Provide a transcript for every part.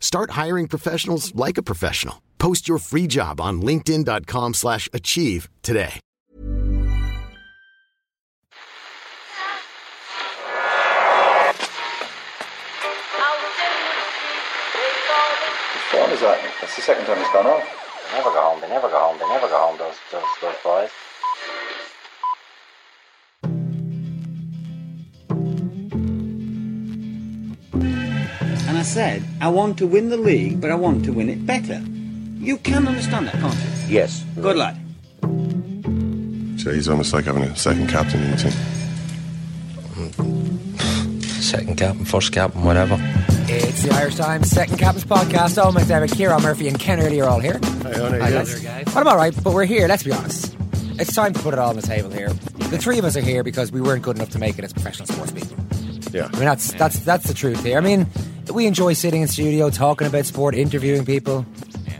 Start hiring professionals like a professional. Post your free job on linkedin.com/achieve slash achieve today. Whose phone is that? That's the second time it's gone off. They never go home. They never go home. They never go home. Those those those boys. I said, I want to win the league, but I want to win it better. You can understand that, can't you? Yes. Good lad. So he's almost like having a second captain in the team. Second captain, first captain, whatever. It's the Irish Times Second Captain's Podcast. Owen McDermott, Kieran Murphy, and Ken Early are all here. Hi, guys. I'm all right, but we're here. Let's be honest. It's time to put it all on the table here. The three of us are here because we weren't good enough to make it as professional sports people. Yeah. I mean, that's that's that's the truth here. I mean, we enjoy sitting in studio talking about sport, interviewing people.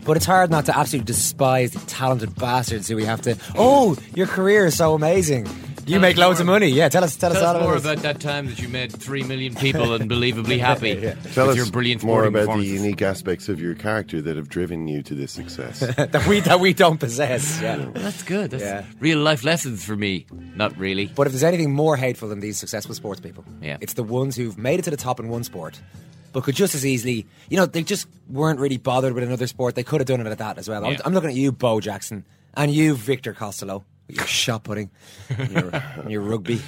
But it's hard not to absolutely despise the talented bastards who we have to. Oh, your career is so amazing. You Tell make loads more. of money. Yeah, tell us, tell, Tell us all us more about, about that time that you made three million people unbelievably happy Tell with us your brilliant more about the unique aspects of your character that have driven you to this success. that we that we don't possess. Yeah. Well, that's good. That's Yeah. real life lessons for me. Not really. But if there's anything more hateful than these successful sports people, Yeah. it's the ones who've made it to the top in one sport, but could just as easily, you know, they just weren't really bothered with another sport. They could have done it at that as well. I'm, I'm looking at you, Bo Jackson, and you, Victor Costello, your shot putting, your, your rugby.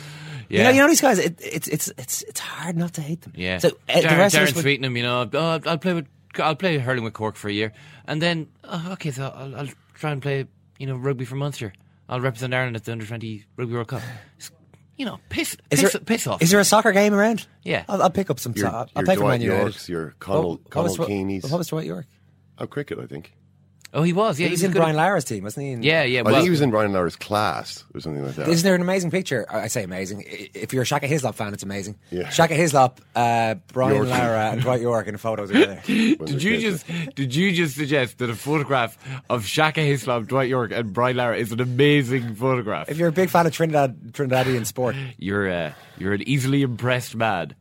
You know, you know these guys. It, it's it's it's it's hard not to hate them. Yeah. So uh, the Darren, rest of Darren us you know, oh, I'll play with, I'll play hurling with Cork for a year, and then oh, okay, so I'll, I'll try and play, you know, rugby for Munster. I'll represent Ireland at the under twenty rugby World Cup. It's- You know, piss, Is piss, there, piss off. Is there a soccer game around? Yeah. I'll, I'll pick up some. Your, so- I'll, your play for Man Dwight United. Yorks, your Connell, What- what was Connell Dw- Keaney's. What was Dwight Yorke? Oh, cricket, I think. Oh, he was. Yeah, he was in good Brian at- Lara's team, wasn't he? In- Yeah, yeah. I Well, think he was in Brian Lara's class or something like that. Isn't there an amazing picture? I say amazing. If you're a Shaka Hislop fan, it's amazing. Yeah. Shaka Hislop, uh, Brian York. Lara, and Dwight Yorke in photos together. Did you just did you just suggest that a photograph of Shaka Hislop, Dwight Yorke, and Brian Lara is an amazing photograph? if you're a big fan of Trinidad, Trinidadian sport, You're uh, you're an easily impressed man.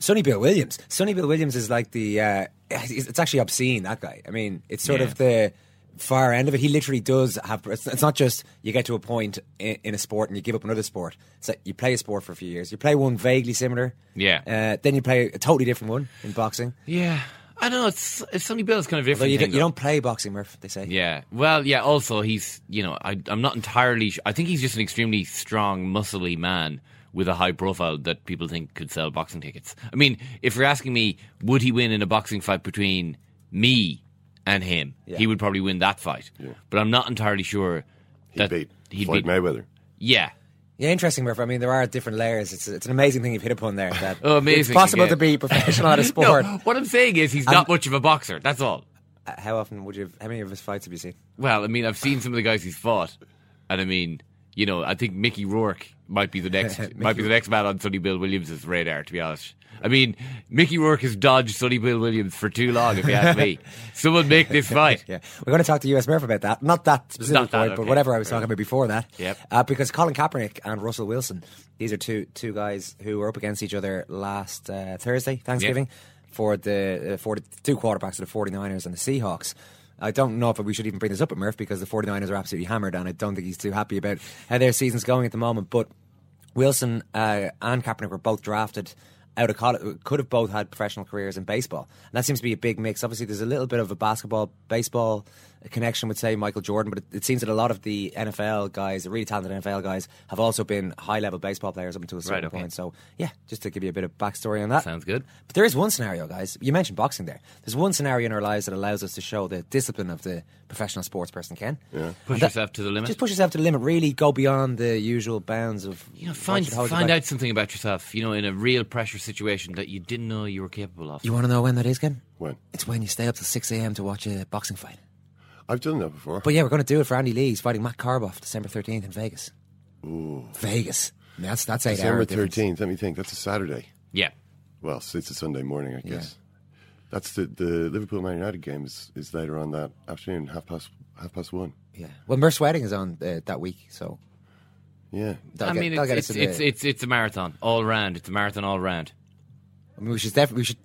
Sonny Bill Williams. Sonny Bill Williams is like the. Uh, it's actually obscene. That guy. I mean, it's sort Yeah. of the far end of it. He literally does have. It's, not just you get to a point in, in a sport and you give up another sport. It's like you play a sport for a few years. You play one vaguely similar. Yeah. Uh, then you play a totally different one in boxing. Yeah, I don't know. It's it's Sonny Bill's kind of different. you, don't, you don't play boxing, Murph. They say. Yeah. Well, yeah. Also, he's you know I I'm not entirely. Sh- I think he's just an extremely strong, muscly man with a high profile that people think could sell boxing tickets. I mean, if you're asking me, would he win in a boxing fight between me and him? Yeah. He would probably win that fight. But I'm not entirely sure He that beat he'd Floyd beat Mayweather. Yeah. Yeah, interesting, Murph. I mean, there are different layers. It's it's an amazing thing you've hit upon there. That Oh, amazing, It's possible yeah. to be professional at a sport. No, what I'm saying is he's not much of a boxer. That's all. Uh, How often would you? Have, how many of his fights have you seen? Well, I mean, I've seen some of the guys he's fought, and I mean, you know, I think Mickey Rourke might be the next might be the next man on Sonny Bill Williams' radar. To be honest, I mean, Mickey Rourke has dodged Sonny Bill Williams for too long. If you ask me, someone make this fight. Yeah, we're going to talk to US Murph about that. Not that specific Not that, point, but whatever I was talking about before that. Yep. Uh, because Colin Kaepernick and Russell Wilson, these are two two guys who were up against each other last uh, Thursday, Thanksgiving, for the uh, for the two quarterbacks of the 49ers and the Seahawks. I don't know if we should even bring this up at Murph because the 49ers are absolutely hammered and I don't think he's too happy about how their season's going at the moment. But Wilson uh, and Kaepernick were both drafted out of college, could have both had professional careers in baseball. And that seems to be a big mix. Obviously, there's a little bit of a basketball, baseball connection with, say, Michael Jordan, but it, it seems that a lot of the NFL guys, the really talented NFL guys, have also been high level baseball players up until a certain Right, okay. point. So, yeah, just to give you a bit of backstory on that. Sounds good. But there is one scenario, guys. You mentioned boxing there. There's one scenario in our lives that allows us to show the discipline of the professional sports person, Ken. Yeah. Push that- yourself to the limit. Just push yourself to the limit. Really go beyond the usual bounds of. you know, find should hold you find out something about yourself. You know, in a real pressure situation that you didn't know you were capable of. You want to know when that is, Ken? When? It's when you stay up till 6 a.m. to watch a boxing fight. I've done that before. But yeah, we're going to do it for Andy Lee. He's fighting Matt Korobov December 13th in Vegas. Ooh. Vegas. That's that's eight December hours. difference. 13th, let me think. That's a Saturday. yeah. Well, so it's a Sunday morning, I Yeah. guess. That's the, the Liverpool Man United game is, is later on that afternoon, half past half past one. Yeah. Well, Merce Wedding is on uh, that week, so Yeah. that'll I get, mean, that'll get it's us it's, to it's it's it's a marathon all round. It's a marathon all round. I mean, we should definitely we should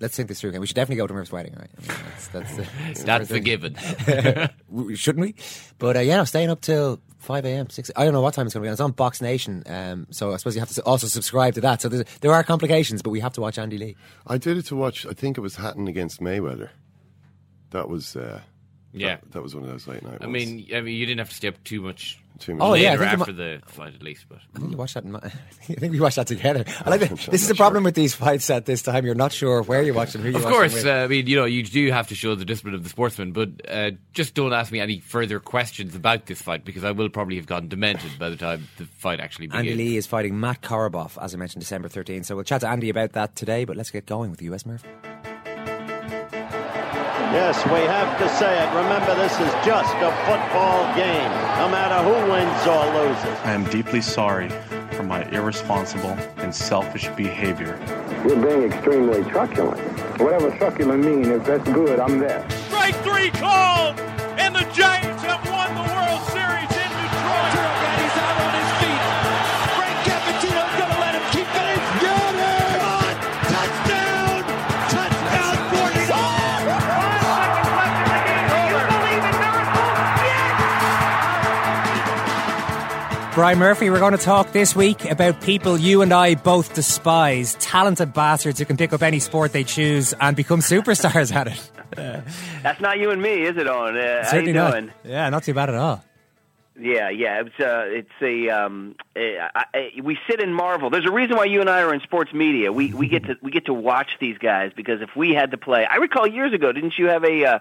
let's think this through again. We should definitely go to Merce's wedding, right? I mean, that's that's the, that's That's the the given. We- Shouldn't we? But uh, yeah, no, staying up till five a.m. six. I don't know what time it's going to be. on. It's on Box Nation, um, so I suppose you have to also subscribe to that. So there's, there are complications, but we have to watch Andy Lee. I did it to watch, I think it was Hatton against Mayweather. That was, uh, Yeah. that, that was one of those late night I ones. mean, I mean, you didn't have to stay up too much. Too Oh, much. yeah, I later think you after the fight at least, but I think you watched that. In my, I think we watched that together. I like that. This is the problem sure. with these fights at this time. You're not sure where you watch them, who you of course, them with. uh, I mean, you know, you do have to show the discipline of the sportsman, but uh, just don't ask me any further questions about this fight because I will probably have gotten demented by the time the fight actually begins. Andy Lee is fighting Matt Korobov, as I mentioned, December 13th. So we'll chat to Andy about that today, but let's get going with the US Murph. Yes, we have to say it. Remember, this is just a football game, no matter who wins or loses. I am deeply sorry for my irresponsible and selfish behavior. You're being extremely truculent. Whatever truculent means, if that's good, I'm there. Strike three called, and the Giants have won the World Brian Murphy, we're going to talk this week about people you and I both despise, talented bastards who can pick up any sport they choose and become superstars at it. That's not you and me, is it, Owen? Uh, how Certainly you not. doing? Yeah, not too bad at all. Yeah, yeah. It's uh, it's a um, I, I, we sit and marvel. There's a reason why you and I are in sports media. We we get to we get to watch these guys because if we had to play, I recall years ago, didn't you have a uh,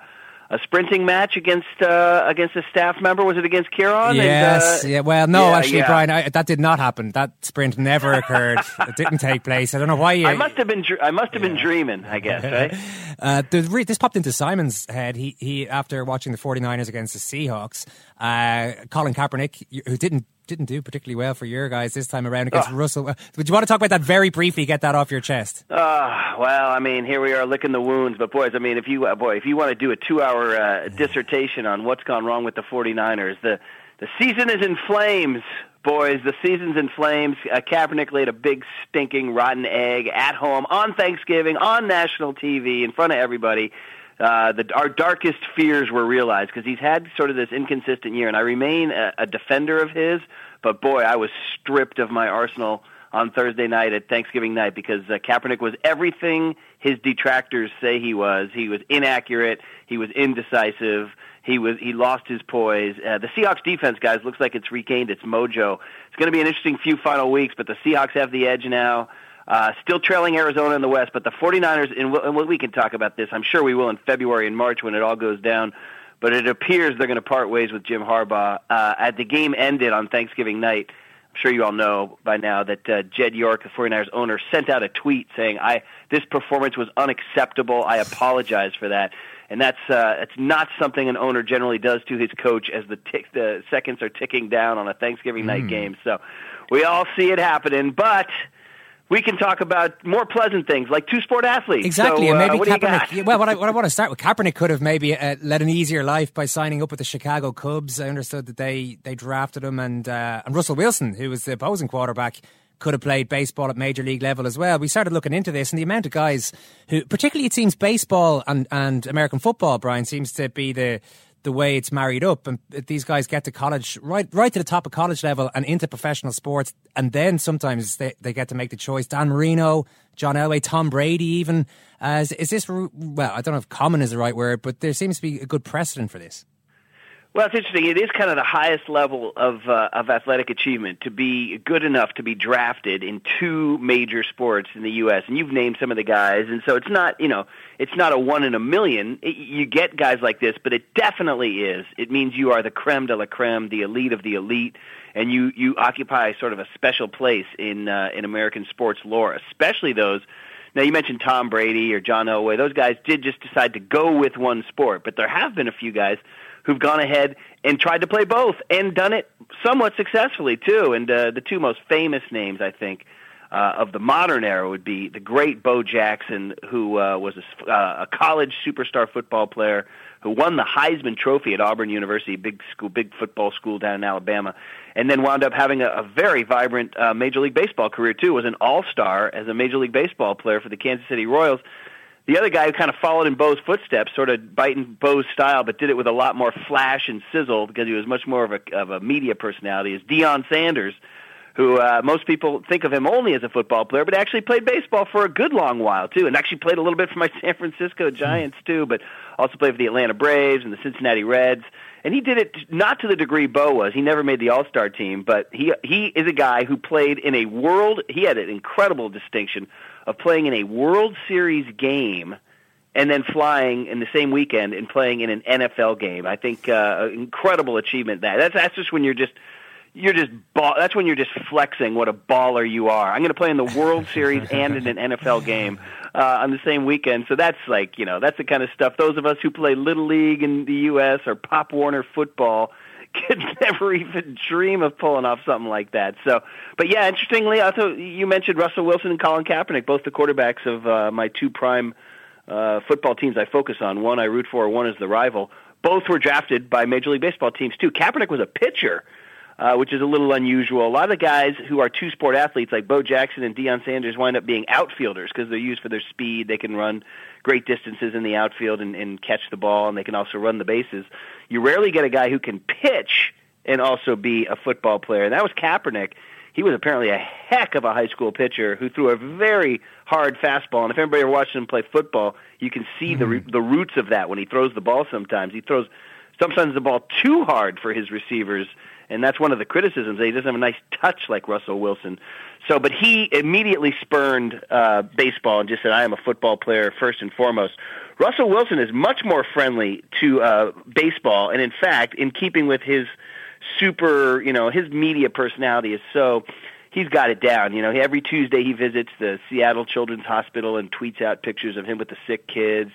a sprinting match against uh, against a staff member? Was it against Kieran? Yes, And, uh, yeah. Well, no, yeah, actually, yeah. Brian, I, that did not happen. That sprint never occurred. it didn't take place. I don't know why you. I must have been I must have been dreaming. I guess right. Uh, the this popped into Simon's head. He he after watching the 49ers against the Seahawks, uh, Colin Kaepernick, who didn't didn't do particularly well for your guys this time around against Oh. Russell. Uh, Would you want to talk about that very briefly? Get that off your chest. Ah, well, I mean, here we are licking the wounds. But boys, I mean, if you uh, boy, if you want to do a two-hour uh, dissertation on what's gone wrong with the 49ers, the the season is in flames, boys. The season's in flames. Uh, Kaepernick laid a big stinking rotten egg at home on Thanksgiving on national TV in front of everybody. Uh, the, our darkest fears were realized because he's had sort of this inconsistent year, and I remain a, a defender of his. But boy, I was stripped of my arsenal on Thursday night at Thanksgiving night because uh, Kaepernick was everything his detractors say he was. He was inaccurate. He was indecisive. He was he lost his poise. Uh, the Seahawks defense, guys, looks like it's regained its mojo. It's going to be an interesting few final weeks, but the Seahawks have the edge now. Uh, still trailing Arizona in the West, but the 49ers, and, we'll, we can talk about this. I'm sure we will in February and March when it all goes down. But it appears they're going to part ways with Jim Harbaugh. Uh, at the game ended on Thanksgiving night, I'm sure you all know by now that uh, Jed York, the 49ers owner, sent out a tweet saying, "I this performance was unacceptable. I apologize for that." And that's uh, it's not something an owner generally does to his coach as the tick, the seconds are ticking down on a Thanksgiving night Hmm. game. So we all see it happening, but we can talk about more pleasant things like two sport athletes. Exactly, So, and uh, maybe what do you got? Kaepernick. well, what I, what I want to start with, Kaepernick could have maybe uh, led an easier life by signing up with the Chicago Cubs. I understood that they they drafted him, and uh, and Russell Wilson, who was the opposing quarterback, could have played baseball at major league level as well. We started looking into this, and the amount of guys who, particularly, it seems baseball and and American football, Brian, seems to be the the way it's married up, and these guys get to college right right to the top of college level and into professional sports, and then sometimes they, they get to make the choice. Dan Marino, John Elway, Tom Brady, even uh, is, is this well? I don't know if common is the right word, but there seems to be a good precedent for this. Well, it's interesting. It is kind of the highest level of uh, of athletic achievement to be good enough to be drafted in two major sports in the U.S. And you've named some of the guys, and so it's not you know it's not a one in a million. It, you get guys like this, but it definitely is. It means you are the creme de la creme, the elite of the elite, and you you occupy sort of a special place in uh, in American sports lore, especially those. Now you mentioned Tom Brady or John Elway; those guys did just decide to go with one sport, but there have been a few guys who've gone ahead and tried to play both and done it somewhat successfully too. And uh, the two most famous names, I think, uh, of the modern era would be the great Bo Jackson, who uh, was a, uh, a college superstar football player who won the Heisman Trophy at Auburn University, big school, big football school down in Alabama, and then wound up having a, a very vibrant uh, Major League Baseball career too. Was an All Star as a Major League Baseball player for the Kansas City Royals. The other guy who kind of followed in Bo's footsteps, sort of biting Bo's style, but did it with a lot more flash and sizzle because he was much more of a, of a media personality, is Deion Sanders, who uh, most people think of him only as a football player, but actually played baseball for a good long while too, and actually played a little bit for my San Francisco Giants too, but also played for the Atlanta Braves and the Cincinnati Reds. And he did it not to the degree Bo was. He never made the All Star team, but he he is a guy who played in a world. He had an incredible distinction of playing in a World Series game and then flying in the same weekend and playing in an NFL game. I think uh, incredible achievement. That that's that's just when you're just you're just ball, that's when you're just flexing what a baller you are. I'm going to play in the World Series and in an NFL game uh, on the same weekend. So that's like you know that's the kind of stuff. Those of us who play little league in the U.S. or Pop Warner football could never even dream of pulling off something like that. So, but yeah, interestingly, I thought you mentioned Russell Wilson and Colin Kaepernick, both the quarterbacks of uh, my two prime uh, football teams I focus on. One I root for, one is the rival. Both were drafted by Major League Baseball teams too. Kaepernick was a pitcher. Uh, which is a little unusual. A lot of the guys who are two sport athletes, like Bo Jackson and Deion Sanders, wind up being outfielders because they're used for their speed. They can run great distances in the outfield and, and catch the ball, and they can also run the bases. You rarely get a guy who can pitch and also be a football player. And that was Kaepernick. He was apparently a heck of a high school pitcher who threw a very hard fastball. And if anybody ever watched him play football, you can see mm-hmm. the the roots of that when he throws the ball. Sometimes he throws sometimes the ball too hard for his receivers, and that's one of the criticisms. That he doesn't have a nice touch like Russell Wilson. So, but he immediately spurned uh, baseball and just said, "I am a football player first and foremost." Russell Wilson is much more friendly to uh, baseball, and in fact, in keeping with his super, you know, his media personality is so he's got it down. You know, every Tuesday he visits the Seattle Children's Hospital and tweets out pictures of him with the sick kids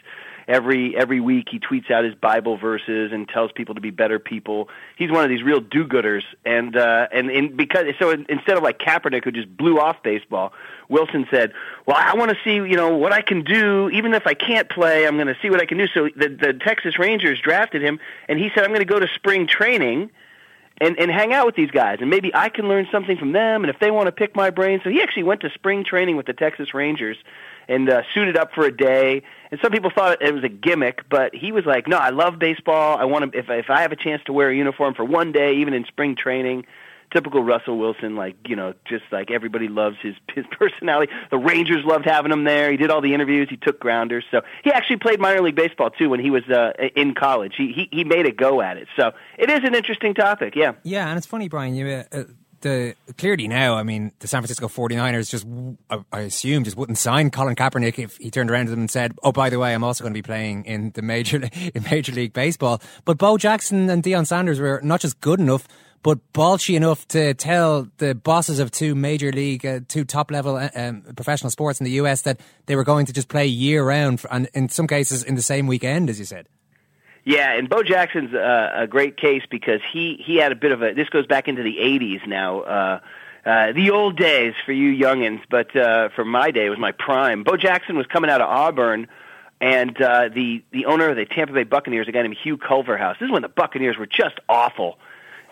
every every week he tweets out his Bible verses and tells people to be better people. He's one of these real do-gooders, and uh, and in, because so instead of like Kaepernick who just blew off baseball, Wilson said, "Well, I want to see you know what I can do, even if I can't play. I'm going to see what I can do." So the the Texas Rangers drafted him, and he said, "I'm going to go to spring training." and and hang out with these guys and maybe I can learn something from them and if they want to pick my brain so he actually went to spring training with the Texas Rangers and uh, suited up for a day. And some people thought it was a gimmick, but he was like, "No, I love baseball. I want to. If if I have a chance to wear a uniform for one day, even in spring training." Typical Russell Wilson, like you know, just like everybody loves his his personality. The Rangers loved having him there. He did all the interviews. He took grounders. So he actually played minor league baseball too when he was uh, in college. He, he he made a go at it. So it is an interesting topic. Yeah. Yeah, and it's funny, Brian. You uh, the clearly now, I mean, the San Francisco 49ers just, I assume, just wouldn't sign Colin Kaepernick if he turned around to them and said, "Oh, by the way, I'm also going to be playing in the major in Major League Baseball." But Bo Jackson and Deion Sanders were not just good enough, but balshy enough to tell the bosses of two major league, uh, two top level uh, um, professional sports in the US that they were going to just play year round, and in some cases in the same weekend, as you said. Yeah, and Bo Jackson's uh, a great case because he he had a bit of a. This goes back into the '80s now. Uh, uh, the old days for you youngins, but uh, for my day, it was my prime. Bo Jackson was coming out of Auburn, and uh, the the owner of the Tampa Bay Buccaneers, a guy named Hugh Culverhouse. This is when the Buccaneers were just awful,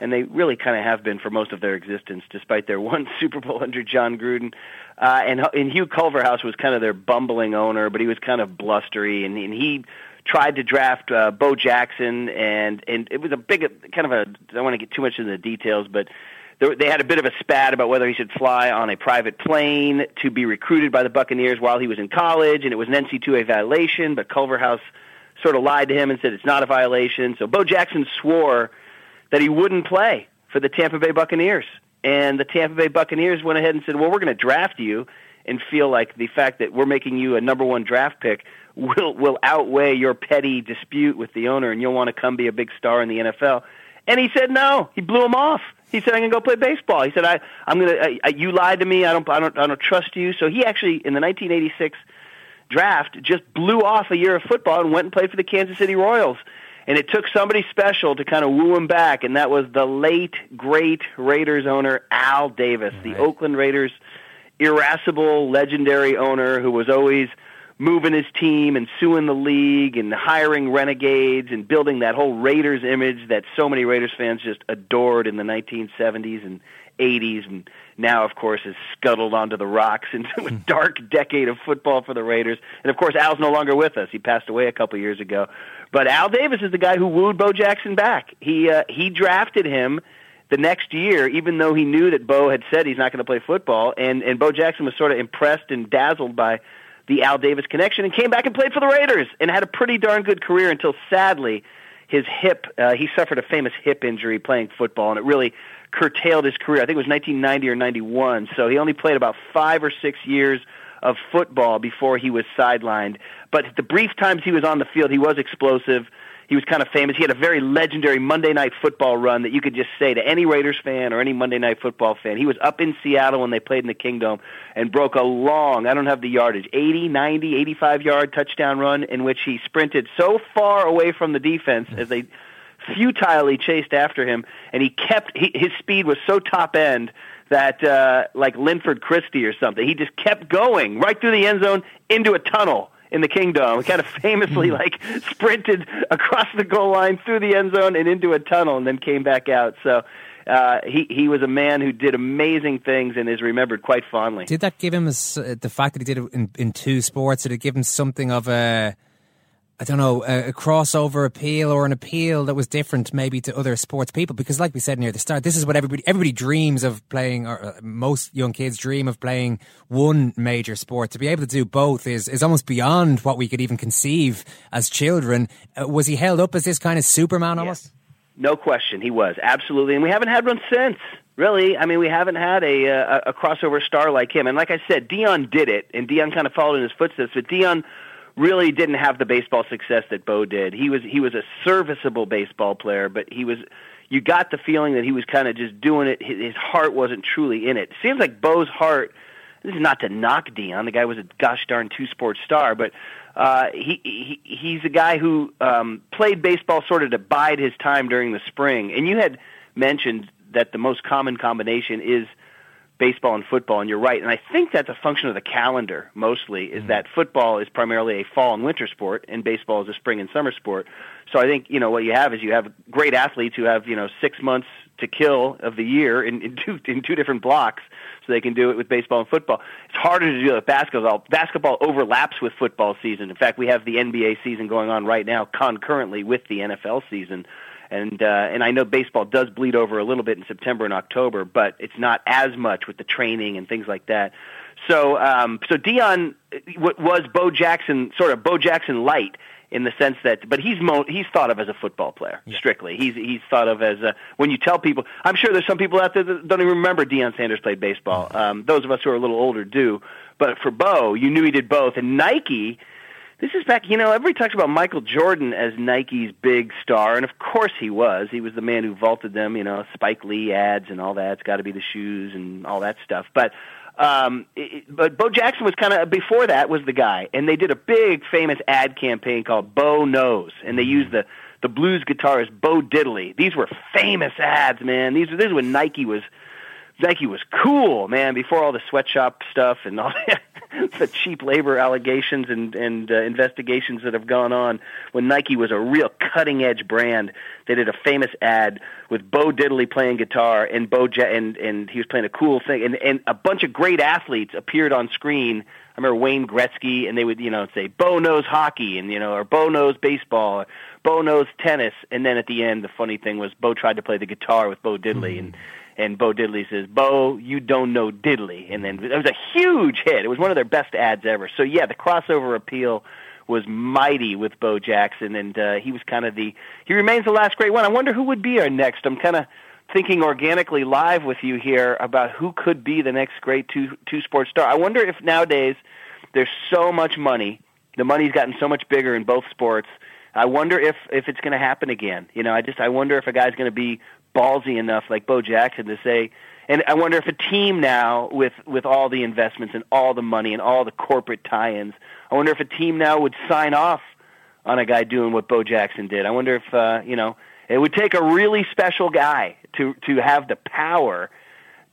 and they really kind of have been for most of their existence, despite their one Super Bowl under Jon Gruden. Uh, and and Hugh Culverhouse was kind of their bumbling owner, but he was kind of blustery, and, and he tried to draft uh, Bo Jackson, and and it was a big kind of a. I don't want to get too much into the details, but they had a bit of a spat about whether he should fly on a private plane to be recruited by the Buccaneers while he was in college, and it was an NCAA violation. But Culverhouse sort of lied to him and said it's not a violation. So Bo Jackson swore that he wouldn't play for the Tampa Bay Buccaneers, and the Tampa Bay Buccaneers went ahead and said, "Well, we're going to draft you." And feel like the fact that we're making you a number one draft pick will will outweigh your petty dispute with the owner, and you'll want to come be a big star in the NFL. And he said no. He blew him off. He said, "I'm gonna go play baseball." He said, "I, I'm gonna. I, I, you lied to me. I don't, I don't, I don't trust you." So he actually, in the 1986 draft, just blew off a year of football and went and played for the Kansas City Royals. And it took somebody special to kind of woo him back, and that was the late great Raiders owner Al Davis, right. the Oakland Raiders irascible, legendary owner who was always moving his team and suing the league and hiring renegades and building that whole Raiders image that so many Raiders fans just adored in the 1970s and 80s and now of course is scuttled onto the rocks into a hmm. dark decade of football for the Raiders. And of course Al's no longer with us. He passed away a couple years ago. But Al Davis is the guy who wooed Bo Jackson back. He uh, he drafted him the next year, even though he knew that Bo had said he's not going to play football, and and Bo Jackson was sort of impressed and dazzled by the Al Davis connection, and came back and played for the Raiders, and had a pretty darn good career until sadly his hip uh, he suffered a famous hip injury playing football, and it really curtailed his career. I think it was 1990 or 91, so he only played about five or six years of football before he was sidelined. But the brief times he was on the field, he was explosive he was kind of famous. He had a very legendary Monday Night Football run that you could just say to any Raiders fan or any Monday Night Football fan. He was up in Seattle when they played in the Kingdome and broke a long, I don't have the yardage, 80, 90, 85 yard touchdown run in which he sprinted so far away from the defense as they futilely chased after him, and he kept he, his speed was so top end that uh, like Linford Christie or something. He just kept going right through the end zone into a tunnel in the Kingdome. Kind of famously hmm. like sprinted across the goal line through the end zone and into a tunnel, and then came back out. So. Uh, he he was a man who did amazing things and is remembered quite fondly. Did that give him a, the fact that he did it in, in two sports? Did it give him something of a I don't know, a, a, crossover appeal or an appeal that was different maybe to other sports people. Because, like we said near the start, this is what everybody everybody dreams of playing, or uh, most young kids dream of playing one major sport. To be able to do both is is almost beyond what we could even conceive as children. Uh, was he held up as this kind of Superman almost? No question, he was absolutely, and we haven't had one since. Really, I mean, we haven't had a, a a crossover star like him. And like I said, Deion did it, and Deion kind of followed in his footsteps. But Deion really didn't have the baseball success that Bo did. He was he was a serviceable baseball player, but he was you got the feeling that he was kind of just doing it. His heart wasn't truly in it. seems like Bo's heart. This is not to knock Deion. The guy was a gosh darn two sport star, but uh, he, he he's a guy who um, played baseball sort of to bide his time during the spring. And you had mentioned that the most common combination is baseball and football, and you're right. And I think that's a function of the calendar mostly, is mm that football is primarily a fall and winter sport, and baseball is a spring and summer sport. So I think you know what you have is you have great athletes who have you know six months to kill of the year in, in two in two different blocks, so they can do it with baseball and football. It's harder to do it with basketball. Basketball overlaps with football season. In fact, we have the NBA season going on right now concurrently with the NFL season and uh, and I know baseball does bleed over a little bit in September and October, but it's not as much with the training and things like that. So um, so Deion was Bo Jackson, sort of Bo Jackson light in the sense that, but he's mo- he's thought of as a football player yeah. strictly. He's he's thought of as a, when you tell people. I'm sure there's some people out there that don't even remember Deion Sanders played baseball. Mm-hmm. Um, those of us who are a little older do, but for Bo, you knew he did both. And Nike this is back, you know, everybody talks about Michael Jordan as Nike's big star, and of course he was. He was the man who vaulted them, you know, Spike Lee ads and all that. It's got to be the shoes and all that stuff. But um it, but Bo Jackson was kind of before that was the guy, and they did a big famous ad campaign called Bo Knows, and they used the the blues guitarist Bo Diddley. These were famous ads, man. These this is when Nike was Nike was cool, man, before all the sweatshop stuff and all that. the cheap labor allegations and and uh, investigations that have gone on when Nike was a real cutting edge brand. They did a famous ad with Bo Diddley playing guitar and Bo ja- and and he was playing a cool thing and and a bunch of great athletes appeared on screen. I remember Wayne Gretzky and they would you know say Bo knows hockey and you know or Bo knows baseball. Or, Bo knows tennis, and then at the end, the funny thing was Bo tried to play the guitar with Bo Diddley, and and Bo Diddley says, "Bo, you don't know Diddley," and then it was a huge hit. It was one of their best ads ever. So yeah, the crossover appeal was mighty with Bo Jackson, and uh, he was kind of the he remains the last great one. I wonder who would be our next. I'm kind of thinking organically live with you here about who could be the next great two two sports star. I wonder if nowadays there's so much money, the money's gotten so much bigger in both sports. I wonder if if it's going to happen again. You know, I just I wonder if a guy's going to be ballsy enough like Bo Jackson to say and I wonder if a team now with with all the investments and all the money and all the corporate tie-ins, I wonder if a team now would sign off on a guy doing what Bo Jackson did. I wonder if uh, you know, it would take a really special guy to to have the power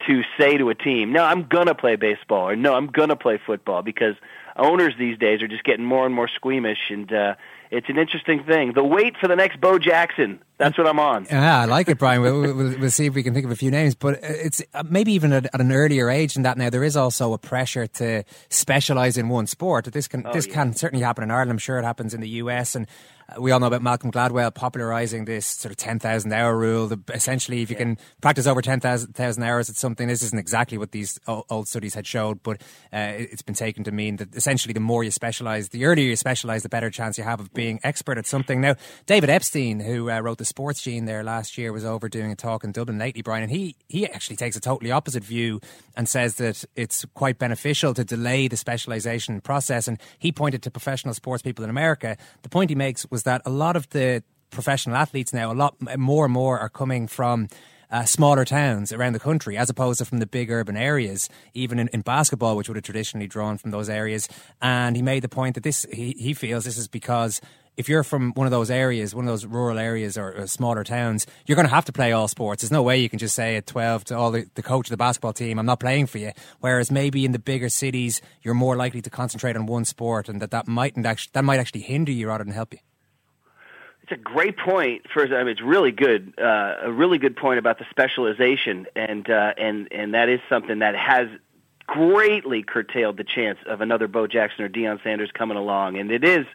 to say to a team, "No, I'm to play baseball," or "No, I'm to play football," because owners these days are just getting more and more squeamish and uh it's an interesting thing. The wait for the next Bo Jackson. That's what I'm on. Yeah, I like it, Brian. We'll, we'll, we'll see if we can think of a few names, but it's uh, maybe even at, at, an earlier age than that. Now there is also a pressure to specialize in one sport. This can oh, this yeah. can certainly happen in Ireland. I'm sure it happens in the US, and we all know about Malcolm Gladwell popularizing this sort of 10,000 hour rule. The, essentially, if you yeah. can practice over 10,000 hours at something, this isn't exactly what these old studies had showed, but uh, it's been taken to mean that essentially the more you specialize, the earlier you specialize, the better chance you have of being expert at something. Now, David Epstein, who uh, wrote the Sports Gene there last year, was over doing a talk in Dublin lately, Brian, and he, he actually takes a totally opposite view and says that it's quite beneficial to delay the specialization process. And he pointed to professional sports people in America. The point he makes was that a lot of the professional athletes now, a lot more and more are coming from uh, smaller towns around the country as opposed to from the big urban areas, even in, in, basketball, which would have traditionally drawn from those areas. And he made the point that this, he, he feels this is because if you're from one of those areas, one of those rural areas or, or smaller towns, you're going to have to play all sports. There's no way you can just say at 12 to all the, the coach of the basketball team, I'm not playing for you. Whereas maybe in the bigger cities, you're more likely to concentrate on one sport and that that mightn't actually, that might actually hinder you rather than help you. It's a great point. First, I mean, it's really good. Uh, a really good point about the specialization, and uh, and and that is something that has greatly curtailed the chance of another Bo Jackson or Deion Sanders coming along. And it is,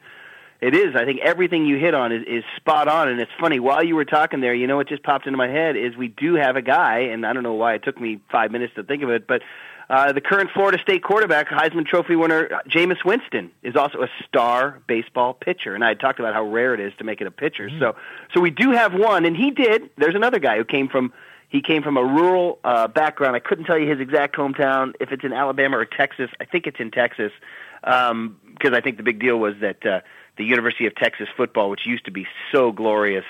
it is. I think everything you hit on is, is spot on. And it's funny. While you were talking there, you know what just popped into my head is we do have a guy, and I don't know why it took me five minutes to think of it, but uh, the current Florida State quarterback, Heisman Trophy winner uh, Jameis Winston, is also a star baseball pitcher. And I had talked about how rare it is to make it a pitcher. Mm-hmm. So, so we do have one, and he did. There's another guy who came from he came from a rural uh, background. I couldn't tell you his exact hometown, if it's in Alabama or Texas. I think it's in Texas, Um because um, I think the big deal was that uh, the University of Texas football, which used to be so glorious,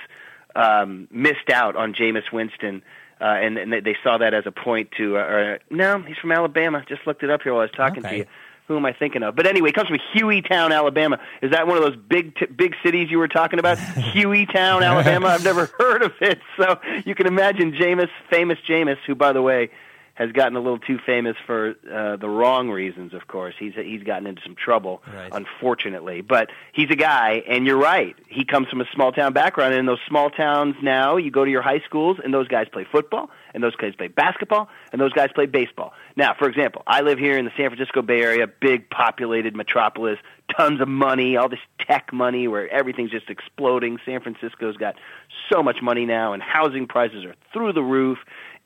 um, missed out on Jameis Winston uh, and, and they saw that as a point to. Uh, or, no, he's from Alabama. Just looked it up here while I was talking okay. to you. Who am I thinking of? But anyway, it comes from Hueytown, Alabama. Is that one of those big t- big cities you were talking about? Hueytown, Alabama. I've never heard of it. So you can imagine Jameis, famous Jameis, who by the way has gotten a little too famous for uh, the wrong reasons. Of course, he's he's gotten into some trouble, right. unfortunately. But he's a guy, and you're right. He comes from a small town background, and in those small towns now, you go to your high schools, and those guys play football, and those guys play basketball, and those guys play baseball. Now, for example, I live here in the San Francisco Bay Area, big populated metropolis, tons of money, all this tech money where everything's just exploding. San Francisco's got so much money now, and housing prices are through the roof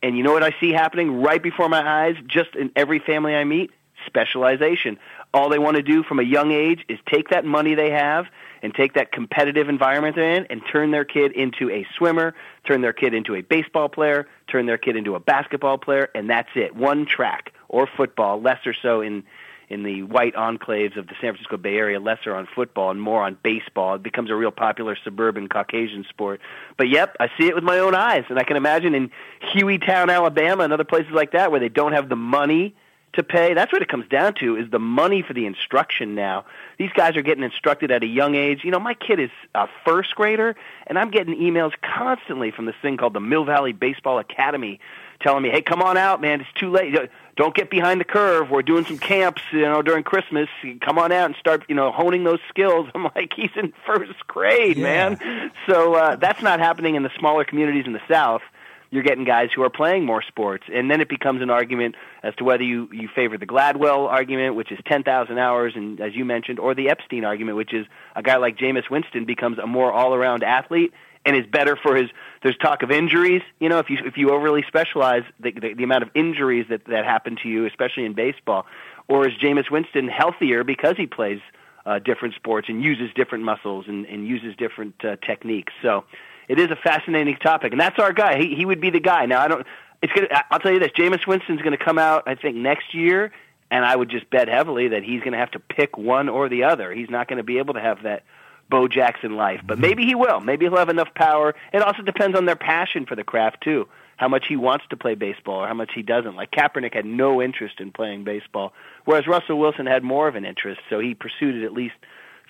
and you know what I see happening right before my eyes, just in every family I meet? Specialization. All they want to do from a young age is take that money they have and take that competitive environment they're in and turn their kid into a swimmer, turn their kid into a baseball player, turn their kid into a basketball player, and that's it. One track or football, less or so in in the white enclaves of the San Francisco Bay Area, lesser on football and more on baseball. It becomes a real popular suburban Caucasian sport. But yep, I see it with my own eyes, and I can imagine in Hueytown, Alabama, and other places like that where they don't have the money to pay. That's what it comes down to is the money for the instruction now. These guys are getting instructed at a young age. You know, my kid is a first grader and I'm getting emails constantly from this thing called the Mill Valley Baseball Academy telling me, "Hey, come on out, man. It's too late. Don't get behind the curve. We're doing some camps, you know, during Christmas. Come on out and start, you know, honing those skills." I'm like, "He's in first grade, Yeah. man." So uh, that's not happening in the smaller communities in the South. You're getting guys who are playing more sports, and then it becomes an argument as to whether you you favor the Gladwell argument, which is 10,000 hours, and as you mentioned, or the Epstein argument, which is a guy like Jameis Winston becomes a more all-around athlete and is better for his. There's talk of injuries. You know, if you if you overly specialize, the the, the amount of injuries that that happen to you, especially in baseball, or is Jameis Winston healthier because he plays uh, different sports and uses different muscles and, and uses different uh, techniques? So it is a fascinating topic, and that's our guy. He he would be the guy. Now I don't. It's gonna. I'll tell you this: Jameis Winston's going to come out. I think next year, and I would just bet heavily that he's going to have to pick one or the other. He's not going to be able to have that Bo Jackson life, but maybe he will. Maybe he'll have enough power. It also depends on their passion for the craft too. How much he wants to play baseball or how much he doesn't. Like Kaepernick had no interest in playing baseball, whereas Russell Wilson had more of an interest, so he pursued it at least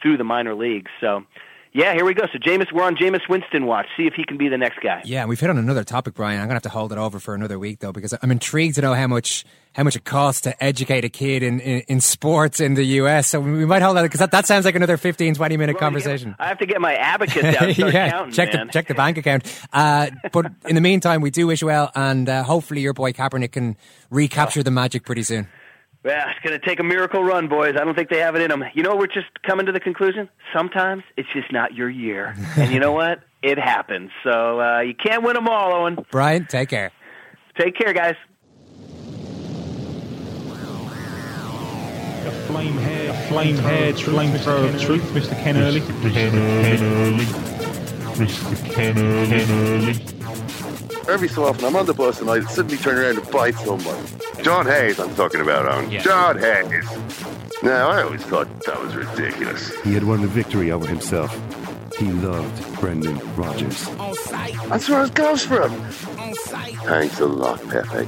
through the minor leagues. So, yeah, here we go. So Jameis, we're on Jameis Winston watch. See if he can be the next guy. Yeah, and we've hit on another topic, Brian. I'm gonna have to hold it over for another week though, because I'm intrigued to know how much how much it costs to educate a kid in, in, in sports in the US. So we might hold that because that, that sounds like another 15, 20 minute conversation. I have to get my abacus out yeah, counting, check man. the check the bank account. Uh, but in the meantime, we do wish you well, and uh, hopefully your boy Kaepernick can recapture the magic pretty soon. Yeah, it's going to take a miracle run, boys. I don't think they have it in them. You know, we're just coming to the conclusion. Sometimes it's just not your year, and you know what? It happens. So uh, you can't win them all, Owen. Brian, take care. Take care, guys. A flame hair, a flame hair, flamethrower of truth, Mr. Ken Early. Mr. Ken Early. Mr. Ken Early. Every so often, I'm on the bus and I suddenly turn around and bite someone. John Hayes, I'm talking about, on Yeah. John Hayes. Now, I always thought that was ridiculous. He had won the victory over himself. He loved Brendan Rodgers. That's where it goes from. Thanks a lot, Pepe.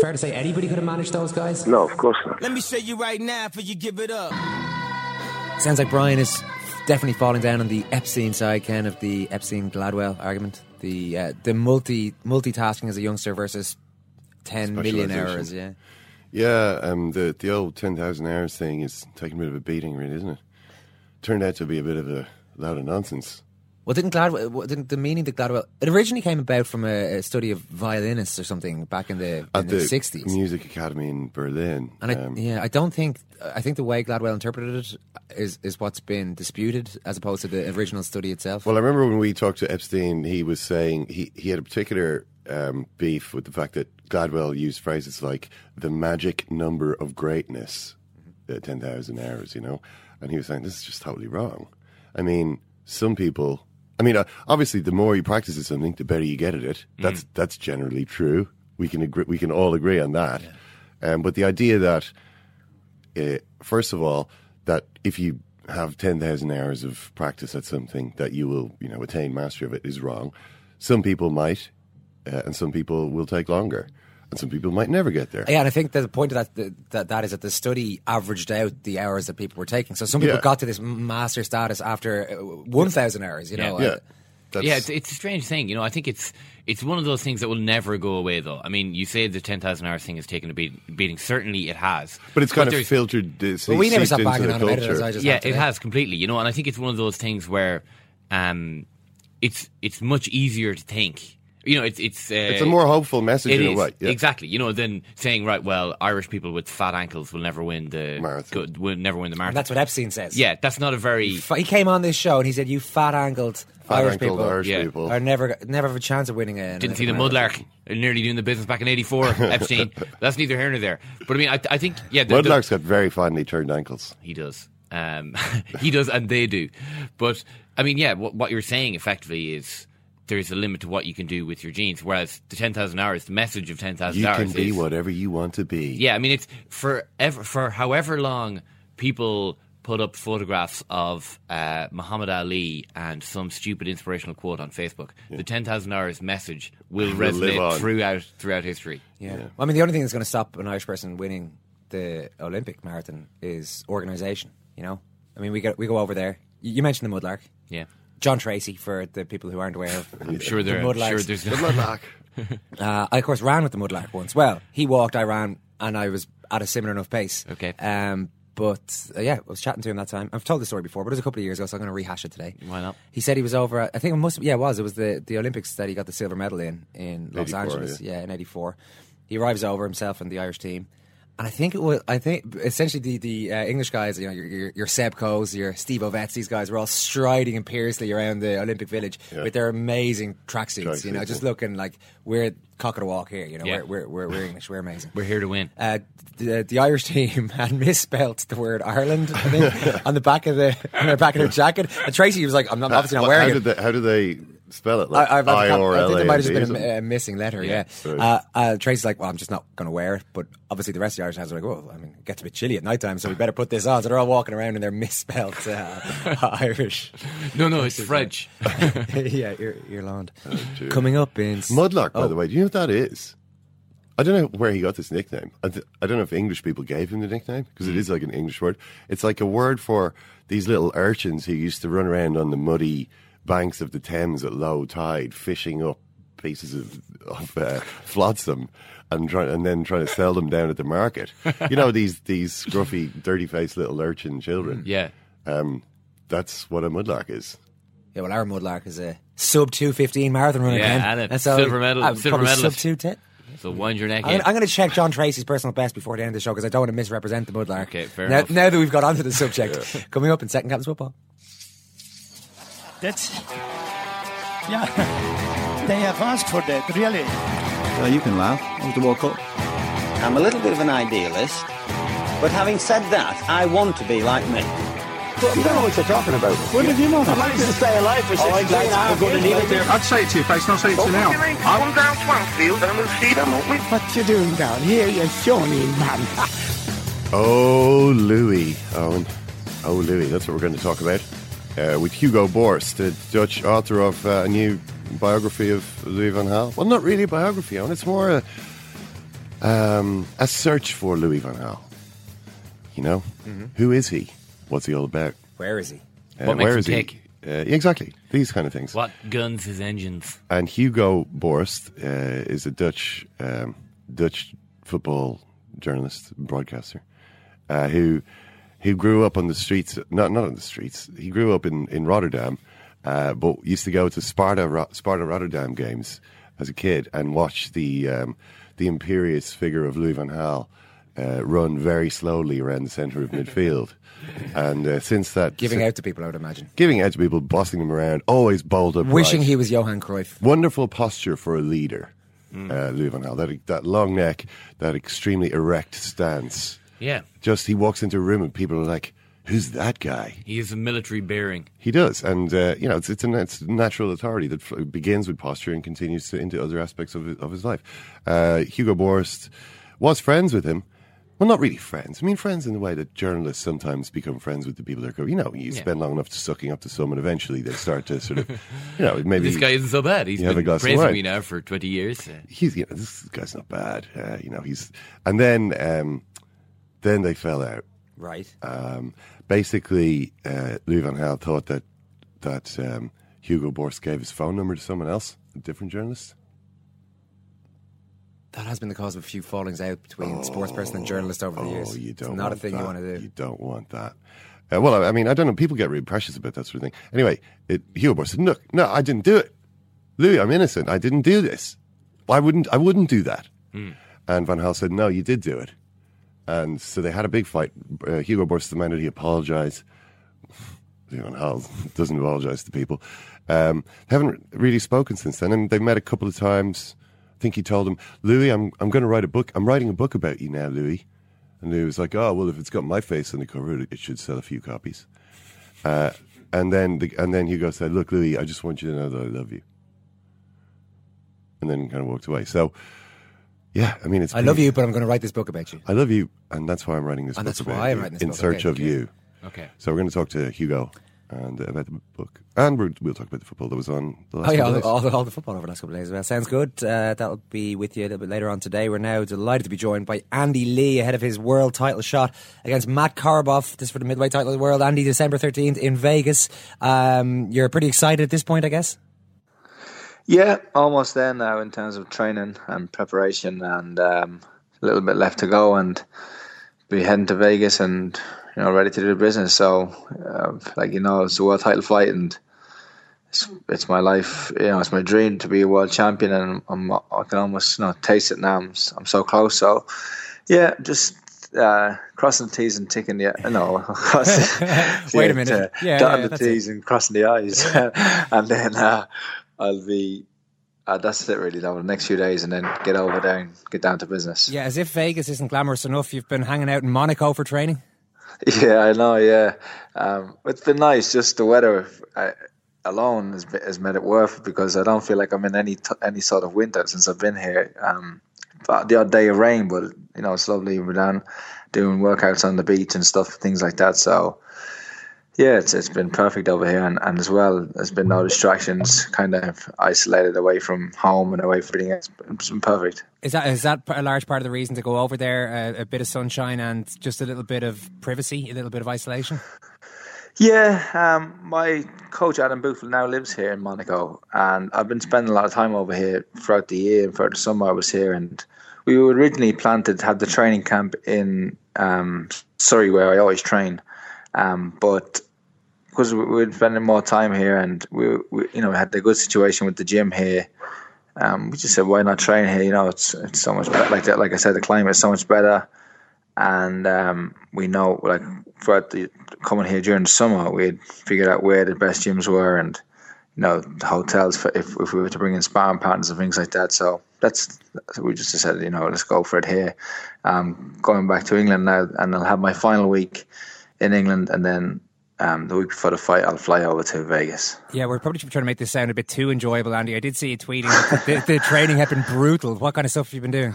Fair to say anybody could have managed those guys? No, of course not. Let me show you right now for you give it up. Sounds like Brian is definitely falling down on the Epstein side, Ken, of the Epstein Gladwell argument. The uh, the multi multitasking as a youngster versus ten million hours. Yeah. Yeah, um, the the old ten thousand hours thing is taking a bit of a beating, really, isn't it? Turned out to be a bit of a load of nonsense. Well, didn't Gladwell? Didn't the meaning that Gladwell? It originally came about from a, a study of violinists or something back in the in the sixties. Music Academy in Berlin. And I, um, yeah, I don't think I think the way Gladwell interpreted it is is what's been disputed as opposed to the original study itself. Well, I remember when we talked to Epstein, he was saying he, he had a particular um, beef with the fact that Gladwell used phrases like the magic number of greatness, uh, 10,000 hours, you know? And he was saying, this is just totally wrong. I mean, some people, I mean, uh, obviously, the more you practice at something, the better you get at it. That's, that's generally true. We can, agree, we can all agree on that. Um, but the idea that uh, first of all, that if you have 10,000 hours of practice at something, that you will, you know, attain mastery of it is wrong. Some people might, uh, and some people will take longer, and some people might never get there. Yeah, and I think the point of that, that that is that the study averaged out the hours that people were taking. So some people Yeah. got to this master status after one thousand hours. You know, Yeah. uh, yeah, it's, it's a strange thing. You know, I think it's it's one of those things that will never go away. Though, I mean, you say the ten thousand hours thing has taken a beat, beating. Certainly, it has. But it's kind of filtered. This, Well, we never seeped stopped into banging the on about it, as I just yeah, it has completely. You know, and I think it's one of those things where um, it's it's much easier to think. You know, it's it's uh, It's a more hopeful message it in a way, yeah. Exactly. You know, than saying right, well, Irish people with fat ankles will never win the marathon. will never win the and marathon. that's what Epstein says. Yeah, that's not a very. He came on this show and he said, "You fat angled Irish people, Irish Yeah. people. are never never have a chance of winning a." Didn't see the Mudlark nearly doing the business back in '84. Epstein. That's neither here nor there. But I mean, I, I think yeah, the, the- Mudlark's got very finely turned ankles. He does. Um, he does, and they do. But I mean, yeah, what, what you're saying effectively is there is a limit to what you can do with your genes. Whereas the ten thousand hours, the message of ten thousand hours. You hours can be is whatever you want to be. yeah. I mean, it's for ever, for however long people put up photographs of uh, Muhammad Ali and some stupid inspirational quote on Facebook. The ten thousand hours message will Will live resonate throughout throughout history. Yeah. Well, I mean, the only thing that's going to stop an Irish person winning the Olympic marathon is organisation. You know, I mean, we go we go over there. You you mentioned the Mudlark. Yeah. John Treacy, for the people who aren't aware of I'm sure there- I'm sure there's- The Mudlark. uh, I, of course, ran with the Mudlark once. Well, he walked, I ran, and I was at a similar enough pace. Okay. Um, but uh, yeah, I was chatting to him that time. I've told the story before, but it was a couple of years ago, so I'm going to rehash it today. Why not? He said he was over. At, I think it must. Yeah, it was. It was the, the Olympics that he got the silver medal in in Los Angeles. yeah. Yeah. in '84. He arrives over himself and the Irish team. And I think it was. I think essentially the the uh, English guys, you know, your your, your Seb Coes, your Steve Ovetts, these guys were all striding imperiously around the Olympic Village Yeah. with their amazing tracksuits. You know, Tracksuits, just looking like we're cock of the walk here. You know, Yeah. we're, we're, we're we're English, we're amazing. We're here to win. Uh, the, the Irish team had misspelt the word Ireland, I think, on the back of the on the back of their jacket. And Treacy was like, "I'm not, obviously not wearing how it." Did they, how do they spell it? Like I, I've had a cop- I think there might have just been a, a missing letter, yeah. Right. Uh, uh, Treacy's like, well, I'm just not going to wear it. But obviously, the rest of the Irish guys are like, well, I mean, it gets a bit chilly at night time, so we better put this on. So they're all walking around in their misspelt uh, Irish. No, no, it's French. yeah, Ir- Ireland. Coming up in. s- Mudlark, by Oh. the way. Do you know what that is? I don't know where he got this nickname. I, th- I don't know if English people gave him the nickname because Hmm. it is like an English word. It's like a word for these little urchins who used to run around on the muddy banks of the Thames at low tide, fishing up pieces of, of uh, flotsam and try, and then trying to sell them down at the market. You know these these scruffy, dirty faced little urchin children. Yeah. Um, that's what a mudlark is. Yeah, well, our Mudlark is a sub 215 marathon runner. Yeah, again. and a That's all- silver medal- uh, silver probably medalist. Sub 210. So wind your neck I'm. I'm going to check John Treacy's personal best before the end of the show because I don't want to misrepresent the Mudlark. Okay, fair now, enough. now that we've got onto the subject, coming up in second captain's football. That's. Yeah. They have asked for that, really. Well, you can laugh. It was the World Cup. I'm a little bit of an idealist, but having said that, I want to be like me. You don't know what you're talking about. What did you know? I'd like to stay alive for Oh, 16 I'd like to hours. to leave it there. I'd say it to your face, not say it to you now. Come down Swansfield and we'll see them, won't we? What you doing down here, you shawny man? Oh, Louis, Owen. Oh, Louis. That's what we're going to talk about uh, with Hugo Borst, the Dutch author of uh, a new biography of Louis van Gaal. Well, not really a biography, Owen. It's more a, um, a search for Louis van Gaal. You know, Mhm. Who is he? What's he all about? Where is he? Uh, What makes him is he? tick? Uh, exactly. These kind of things. What guns his engines? And Hugo Borst uh, is a Dutch um, Dutch football journalist, broadcaster, uh, who who grew up on the streets. Not not on the streets. He grew up in in Rotterdam, uh, but used to go to Sparta Ro- Sparta Rotterdam games as a kid and watch the um, the imperious figure of Louis van Gaal. Uh, run very slowly around the centre of midfield, and uh, since that, Giving out to people, I would imagine. giving out to people, bossing them around, always bold up, Wishing he was Johan Cruyff. Wonderful posture for a leader, uh, Louis van Gaal. That, that long neck, that extremely erect stance. Yeah. Just he walks into a room and people are like, "Who's that guy?" He is a military bearing. He does, and uh, you know it's it's a, it's a natural authority that f- begins with posture and continues to, into other aspects of his, of his life. Uh, Hugo Borst was friends with him. Well, not really friends. I mean, friends in the way that journalists sometimes become friends with the people they're. co- You know, you Yeah. spend long enough to sucking up to someone, eventually they start to sort of, you know, maybe this guy isn't so bad. He's been praising me now for 20 years. He's you know this guy's not bad. Uh, you know he's and then um, then they fell out. Right. Um, basically, uh, Louis van Gaal thought that that um, Hugo Borst gave his phone number to someone else, a different journalist. That has been the cause of a few fallings out between sports person and journalist over the years. Oh, you don't. it's not a thing that. you want to do. You don't want that. Uh, well, I I mean, I don't know. People get really precious about that sort of thing. Anyway, it, Hugo Borst said, "Look, no, I didn't do it. Louis, I'm innocent. I didn't do this. I wouldn't. I wouldn't do that." And Van Gaal said, "No, you did do it." And so they had a big fight. Uh, Hugo Borst demanded he apologise. Van Gaal doesn't apologise to people. Um, they haven't really spoken since then, and they met a couple of times. I think he told him, "Louis, I'm I'm going to write a book. I'm writing a book about you now, Louis." And Louis was like, "Oh, well, if it's got my face on the cover, it, should sell a few copies." Uh, and then the, and then Hugo said, "Look, Louis, I just want you to know that I love you." And then kind of walked away. So, yeah, I mean, it's I love you, but I'm going to write this book about you. I love you, and that's why I'm writing this And book. that's why I'm you, writing this in book. search Okay, of okay. you. Okay. So we're going to talk to Hugo and uh, about the book. And we're, we'll talk about the football that was on the last Oh yeah, couple all of the, all, the, all the football over the last couple of days. Well, sounds good. Uh, that'll be with you a little bit later on today. We're now delighted to be joined by Andy Lee ahead of his world title shot against Matt Korobov. This is for the middleweight title of the world. Andy, December thirteenth in Vegas. Um, you're pretty excited at this point, I guess. Yeah, almost there now in terms of training and preparation, and um, a little bit left to go, and be heading to Vegas and you know ready to do the business. So, uh, like you know, it's a world title fight, and it's, it's my life. You know, it's my dream to be a world champion, and I'm, I can almost you know taste it now. I'm, I'm so close. So, yeah, just. Uh, crossing the T's and ticking the no. Wait a minute. Yeah, dotting yeah, the T's and crossing the I's, and then uh, I'll be. Uh, that's it, really. Though the next few days, and then get over there and get down to business. Yeah, as if Vegas isn't glamorous enough, you've been hanging out in Monaco for training. Yeah, I know. Yeah, um, it's been nice. Just the weather I, alone has, has made it worth because I don't feel like I'm in any t- any sort of winter since I've been here. Um, but the odd day of rain, but you know it's lovely. We're down doing workouts on the beach and stuff, things like that. So yeah, it's it's been perfect over here, and, and as well, there's been no distractions. Kind of isolated away from home and away from everything. It's been, it's been perfect. Is that is that a large part of the reason to go over there? Uh, a bit of sunshine and just a little bit of privacy, a little bit of isolation. Yeah, um, my coach Adam Boothville now lives here in Monaco, and I've been spending a lot of time over here throughout the year. And for the summer, I was here, and we were originally planned to have the training camp in um, Surrey, where I always train. Um, but because we were spending more time here, and we, we you know, we had a good situation with the gym here. Um, we just said, why not train here? You know, it's it's so much better. Like that, like I said, the climate is so much better, and um, we know like throughout the coming here during the summer, we had figured out where the best gyms were, and you know, the hotels for if if we were to bring in sparring partners and things like that. So that's we just said, you know, let's go for it here. Um, going back to England now, and I'll have my final week in England, and then um, the week before the fight, I'll fly over to Vegas. Yeah, we're probably trying to make this sound a bit too enjoyable, Andy. I did see you tweeting that the, the training had been brutal. What kind of stuff have you been doing?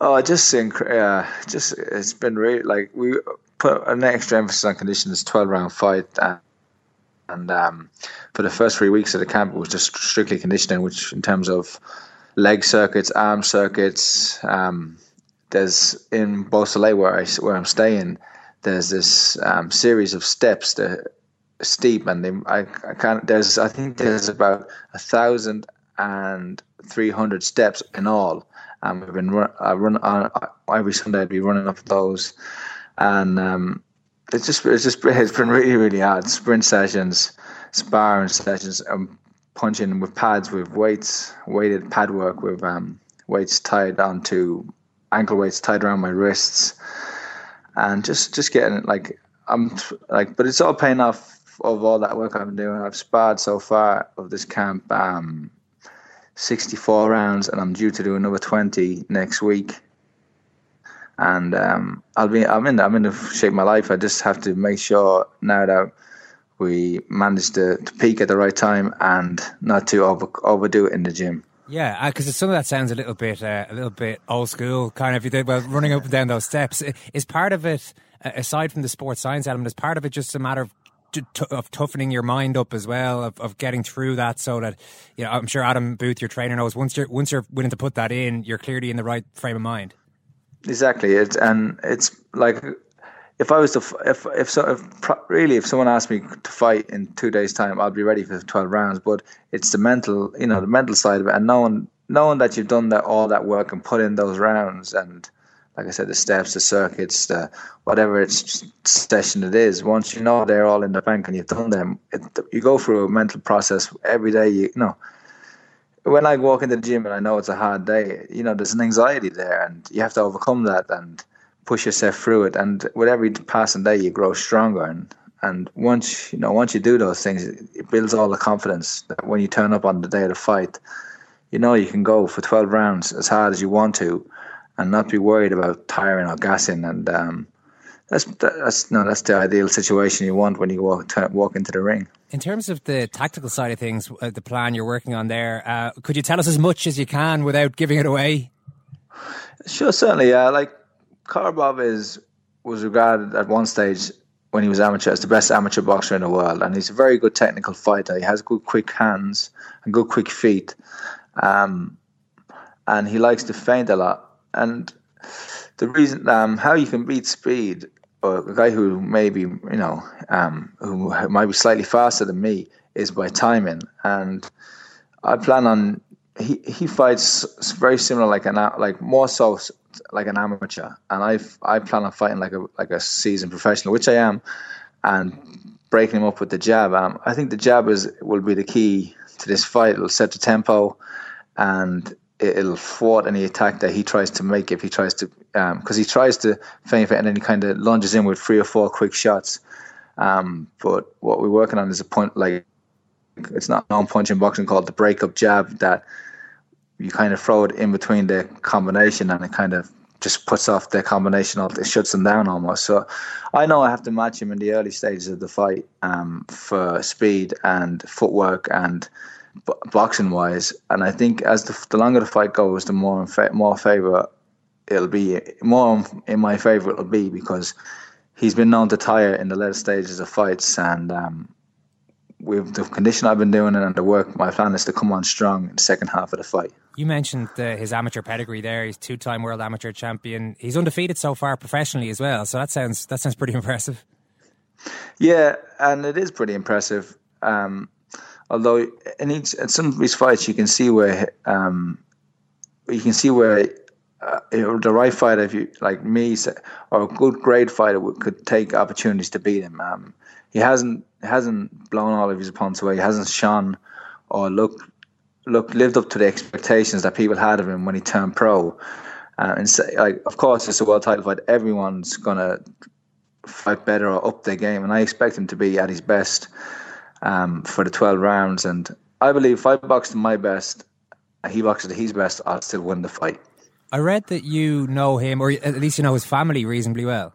Oh, just inc- uh, just it's been really like we put an extra emphasis on conditioning. This Twelve round fight, and, and um, for the first three weeks of the camp, it was just strictly conditioning, which in terms of leg circuits, arm circuits. Um, there's in Beausoleil where I where I'm staying. There's this um, series of steps that steep, and they, I, I can't. There's I think there's about a thousand and three hundred steps in all. And we've been run, I run every Sunday. I'd be running up those, and um, it's just it's just it's been really really hard. Sprint sessions, sparring sessions, um, punching with pads with weights, weighted pad work with um, weights tied onto ankle weights tied around my wrists, and just just getting it like I'm like, but it's all paying off of all that work I've been doing. I've sparred so far of this camp. Um, 64 rounds, and I'm due to do another 20 next week. And um, I'll be I'm in I'm in the shape of my life. I just have to make sure now that we manage to, to peak at the right time and not to over, overdo it in the gym. Yeah, because uh, some of that sounds a little bit uh, a little bit old school, kind of. You think, well, running up and down those steps is part of it. Uh, aside from the sports science element, is part of it just a matter of of toughening your mind up as well, of, of getting through that, so that you know. I'm sure Adam Booth, your trainer, knows once you're once you're willing to put that in, you're clearly in the right frame of mind. Exactly, it's and it's like if I was to if if so if really if someone asked me to fight in two days' time, I'll be ready for twelve rounds. But it's the mental, you know, the mental side of it, and knowing knowing that you've done that all that work and put in those rounds and like I said, the steps, the circuits, the whatever it's session it is. Once you know they're all in the bank and you've done them, it, you go through a mental process every day. You, you know, when I walk into the gym and I know it's a hard day, you know, there's an anxiety there, and you have to overcome that and push yourself through it. And with every passing day, you grow stronger. And and once you know, once you do those things, it builds all the confidence that when you turn up on the day of the fight, you know you can go for 12 rounds as hard as you want to and not be worried about tiring or gassing. And um, that's that's no, that's the ideal situation you want when you walk walk into the ring. In terms of the tactical side of things, uh, the plan you're working on there, uh, could you tell us as much as you can without giving it away? Sure, certainly. Yeah, like Korobov is was regarded at one stage when he was amateur as the best amateur boxer in the world, and he's a very good technical fighter. He has good quick hands and good quick feet, um, and he likes to feint a lot. And the reason um, how you can beat speed or a guy who maybe you know um, who might be slightly faster than me is by timing. And I plan on he he fights very similar like an like more so like an amateur, and I I plan on fighting like a like a seasoned professional, which I am, and breaking him up with the jab. Um, I think the jab is will be the key to this fight. It'll set the tempo, and it'll thwart any attack that he tries to make if he tries to because um, he tries to feint it and then he kind of lunges in with three or four quick shots. Um, but what we're working on is a point like it's not non-punching boxing called the breakup jab that you kind of throw it in between the combination and it kind of just puts off the combination it shuts them down almost. So I know I have to match him in the early stages of the fight um, for speed and footwork and b- boxing wise. And I think as the, the longer the fight goes, the more in fa- more favor it'll be more in my favor it'll be because he's been known to tire in the later stages of fights and um, with the condition I've been doing and the work, my plan is to come on strong in the second half of the fight. You mentioned his amateur pedigree there. He's two-time world amateur champion. He's undefeated so far professionally as well. So that sounds that sounds pretty impressive. Yeah, and it is pretty impressive. Um, although in each in some of these fights, you can see where um, you can see where uh, the right fighter, if you like me, or a good grade fighter, could take opportunities to beat him. Um, he hasn't hasn't blown all of his opponents away. He hasn't shone or looked look lived up to the expectations that people had of him when he turned pro. Uh, and say, like, of course, it's a world title fight. Everyone's gonna fight better or up their game, and I expect him to be at his best um, for the twelve rounds. And I believe if I box to my best, he boxes to his best, I'll still win the fight. I read that you know him, or at least you know his family reasonably well.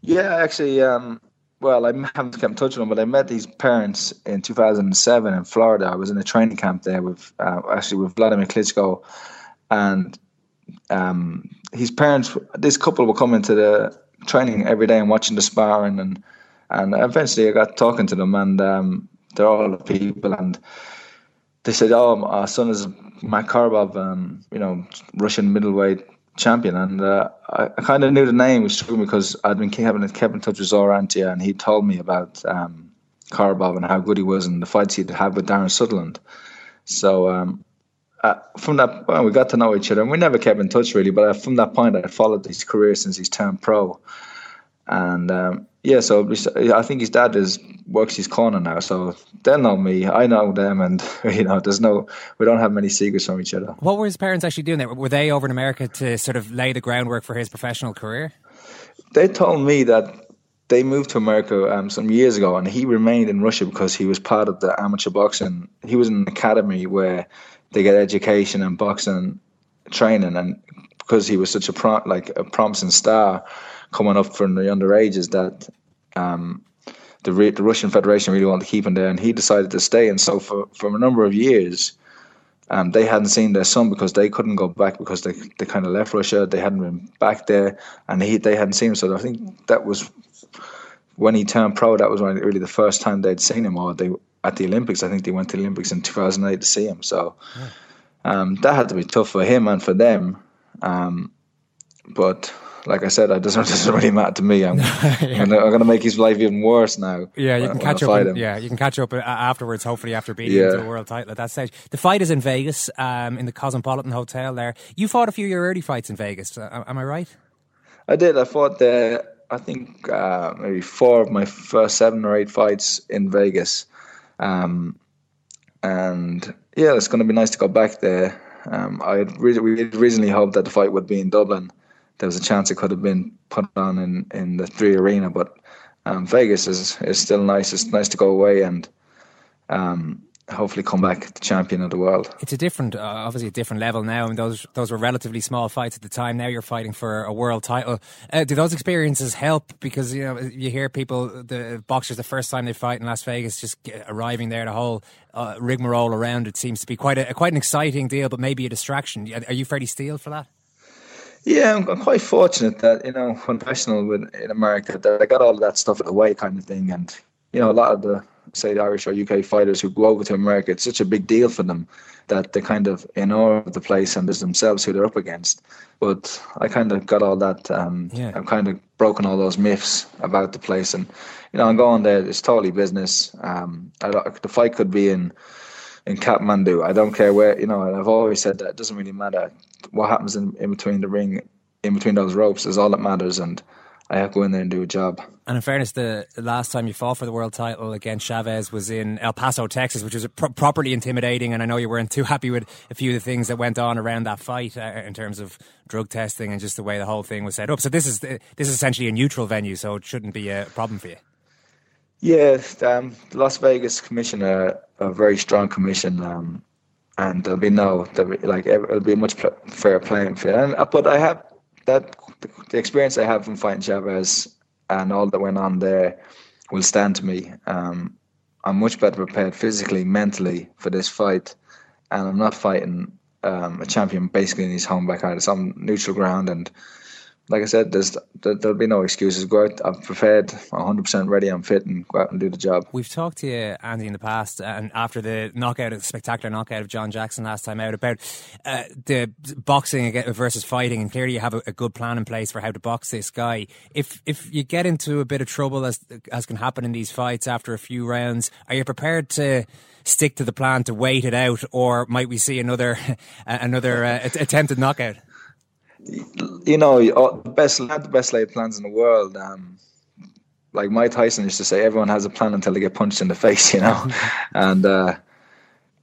Yeah, actually, um, well, I haven't kept touch with him, but I met these parents in 2007 in Florida. I was in a training camp there with uh, actually with Vladimir Klitschko, and um, his parents. This couple were coming to the training every day and watching the sparring, and and eventually I got talking to them, and um, they're all the people, and they said, "Oh, our son is Makarov, um, you know, Russian middleweight champion, and uh, I, I kind of knew the name was true because I'd been kept, kept in touch with Zaur Antia, and he told me about um, Korobov and how good he was and the fights he'd had with Darren Sutherland. So um, uh, from that, well, we got to know each other, and we never kept in touch really. But uh, from that point, I followed his career since he's turned pro, and um, yeah, so I think his dad is works his corner now, so they know me, I know them, and you know, there's no, we don't have many secrets from each other. What were his parents actually doing there? Were they over in America to sort of lay the groundwork for his professional career? They told me that they moved to America um, some years ago, and he remained in Russia because he was part of the amateur boxing. He was in an academy where they get education and boxing training, and because he was such a pro- like a promising star coming up from the underages, that um, the, the Russian Federation really wanted to keep him there, and he decided to stay. And so for, for a number of years, um, they hadn't seen their son because they couldn't go back because they they kind of left Russia. They hadn't been back there, and he they hadn't seen him. So I think that was when he turned pro. That was when really the first time they'd seen him. Or they at the Olympics. I think they went to the Olympics in 2008 to see him. So um, that had to be tough for him and for them. Um, but like I said, it doesn't, doesn't really matter to me. I'm, yeah. I'm going to make his life even worse now. Yeah, you can catch up. Yeah, you can catch up uh, afterwards. Hopefully, after beating yeah. him to a world title at that stage. The fight is in Vegas, um, in the Cosmopolitan Hotel. There, you fought a few of your early fights in Vegas. Uh, am I right? I did. I fought there. I think uh, maybe four of my first seven or eight fights in Vegas, um, and yeah, it's going to be nice to go back there. Um, I really, we originally hoped that the fight would be in Dublin there was a chance it could have been put on in, in the three arena, but um, Vegas is is still nice. It's nice to go away and um, hopefully come back the champion of the world. It's a different, uh, obviously a different level now. I mean, those those were relatively small fights at the time. Now you're fighting for a world title. Uh, do those experiences help? Because you know you hear people, the boxers, the first time they fight in Las Vegas, just arriving there, the whole uh, rigmarole around it seems to be quite a quite an exciting deal, but maybe a distraction. Are you Freddie Steele for that? Yeah, I'm, I'm quite fortunate that you know when professional with in America that I got all of that stuff away, kind of thing, and you know a lot of the say the Irish or UK fighters who go over to America, it's such a big deal for them that they kind of in awe of the place and there's themselves who they're up against. But I kind of got all that. Um, Yeah. I've kind of broken all those myths about the place, and you know I'm going there. It's totally business. Um, I the fight could be in in Kathmandu. I don't care where, you know, and I've always said that it doesn't really matter what happens in, in between the ring, in between those ropes is all that matters. And I have to go in there and do a job. And in fairness, the last time you fought for the world title against Chavez was in El Paso, Texas, which was pro- properly intimidating. And I know you weren't too happy with a few of the things that went on around that fight uh, in terms of drug testing and just the way the whole thing was set up. So this is this is essentially a neutral venue, so it shouldn't be a problem for you. Yeah, um, the Las Vegas Commission are a very strong commission, um, and there'll be no, there'll be, like it'll be a much pl- fair playing field. And, uh, but I have that the, the experience I have from fighting Chavez and all that went on there will stand to me. Um, I'm much better prepared physically, mentally for this fight, and I'm not fighting um, a champion basically in his home backyard. It's on neutral ground, and like I said, there's there, there'll be no excuses. Go out, I'm prepared, 100% ready, I'm fit, and go out and do the job. We've talked to you, Andy, in the past, and after the knockout, the spectacular knockout of John Jackson last time out, about uh, the boxing versus fighting, and clearly you have a, a good plan in place for how to box this guy. If if you get into a bit of trouble, as as can happen in these fights after a few rounds, are you prepared to? Stick to the plan to wait it out, or might we see another another uh, attempted knockout? You know, the best had the best laid plans in the world. Um, like Mike Tyson used to say, everyone has a plan until they get punched in the face, you know. and uh,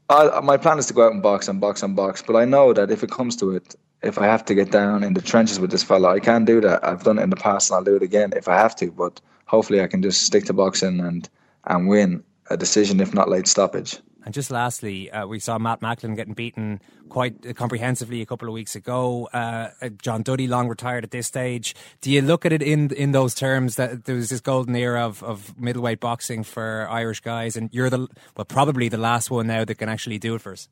I, my plan is to go out and box and box and box. But I know that if it comes to it, if I have to get down in the trenches with this fella, I can do that. I've done it in the past, and I'll do it again if I have to. But hopefully, I can just stick to boxing and and win a decision, if not late stoppage. And just lastly, uh, we saw Matt Macklin getting beaten quite comprehensively a couple of weeks ago. Uh, uh, John Duddy, long retired at this stage. Do you look at it in in those terms that there was this golden era of, of middleweight boxing for Irish guys, and you're the well probably the last one now that can actually do it for us?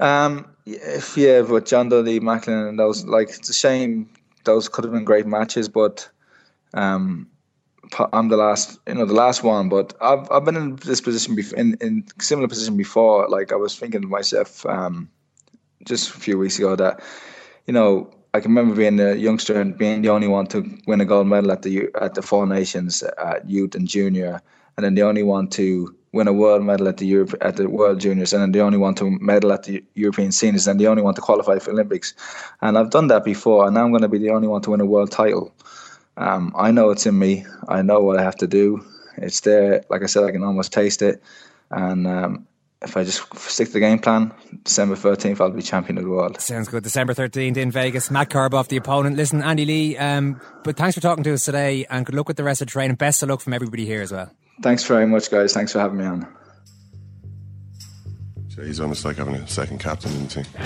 Um, if yeah, but John Duddy, Macklin, and those like it's a shame. Those could have been great matches, but um, I'm the last, you know, the last one. But I've I've been in this position before, in in similar position before. Like I was thinking to myself, um, just a few weeks ago that, you know, I can remember being a youngster and being the only one to win a gold medal at the at the Four Nations at youth and junior, and then the only one to win a world medal at the Europe at the World Juniors, and then the only one to medal at the European Seniors, and the only one to qualify for Olympics. And I've done that before, and now I'm going to be the only one to win a world title. Um, I know it's in me. I know what I have to do. It's there. Like I said, I can almost taste it. And um, if I just stick to the game plan, December 13th, I'll be champion of the world. Sounds good. December 13th in Vegas. Matt Korobov, the opponent. Listen, Andy Lee, um, but thanks for talking to us today and good luck with the rest of the training. Best of luck from everybody here as well. Thanks very much, guys. Thanks for having me on. So he's almost like having a second captain, isn't he?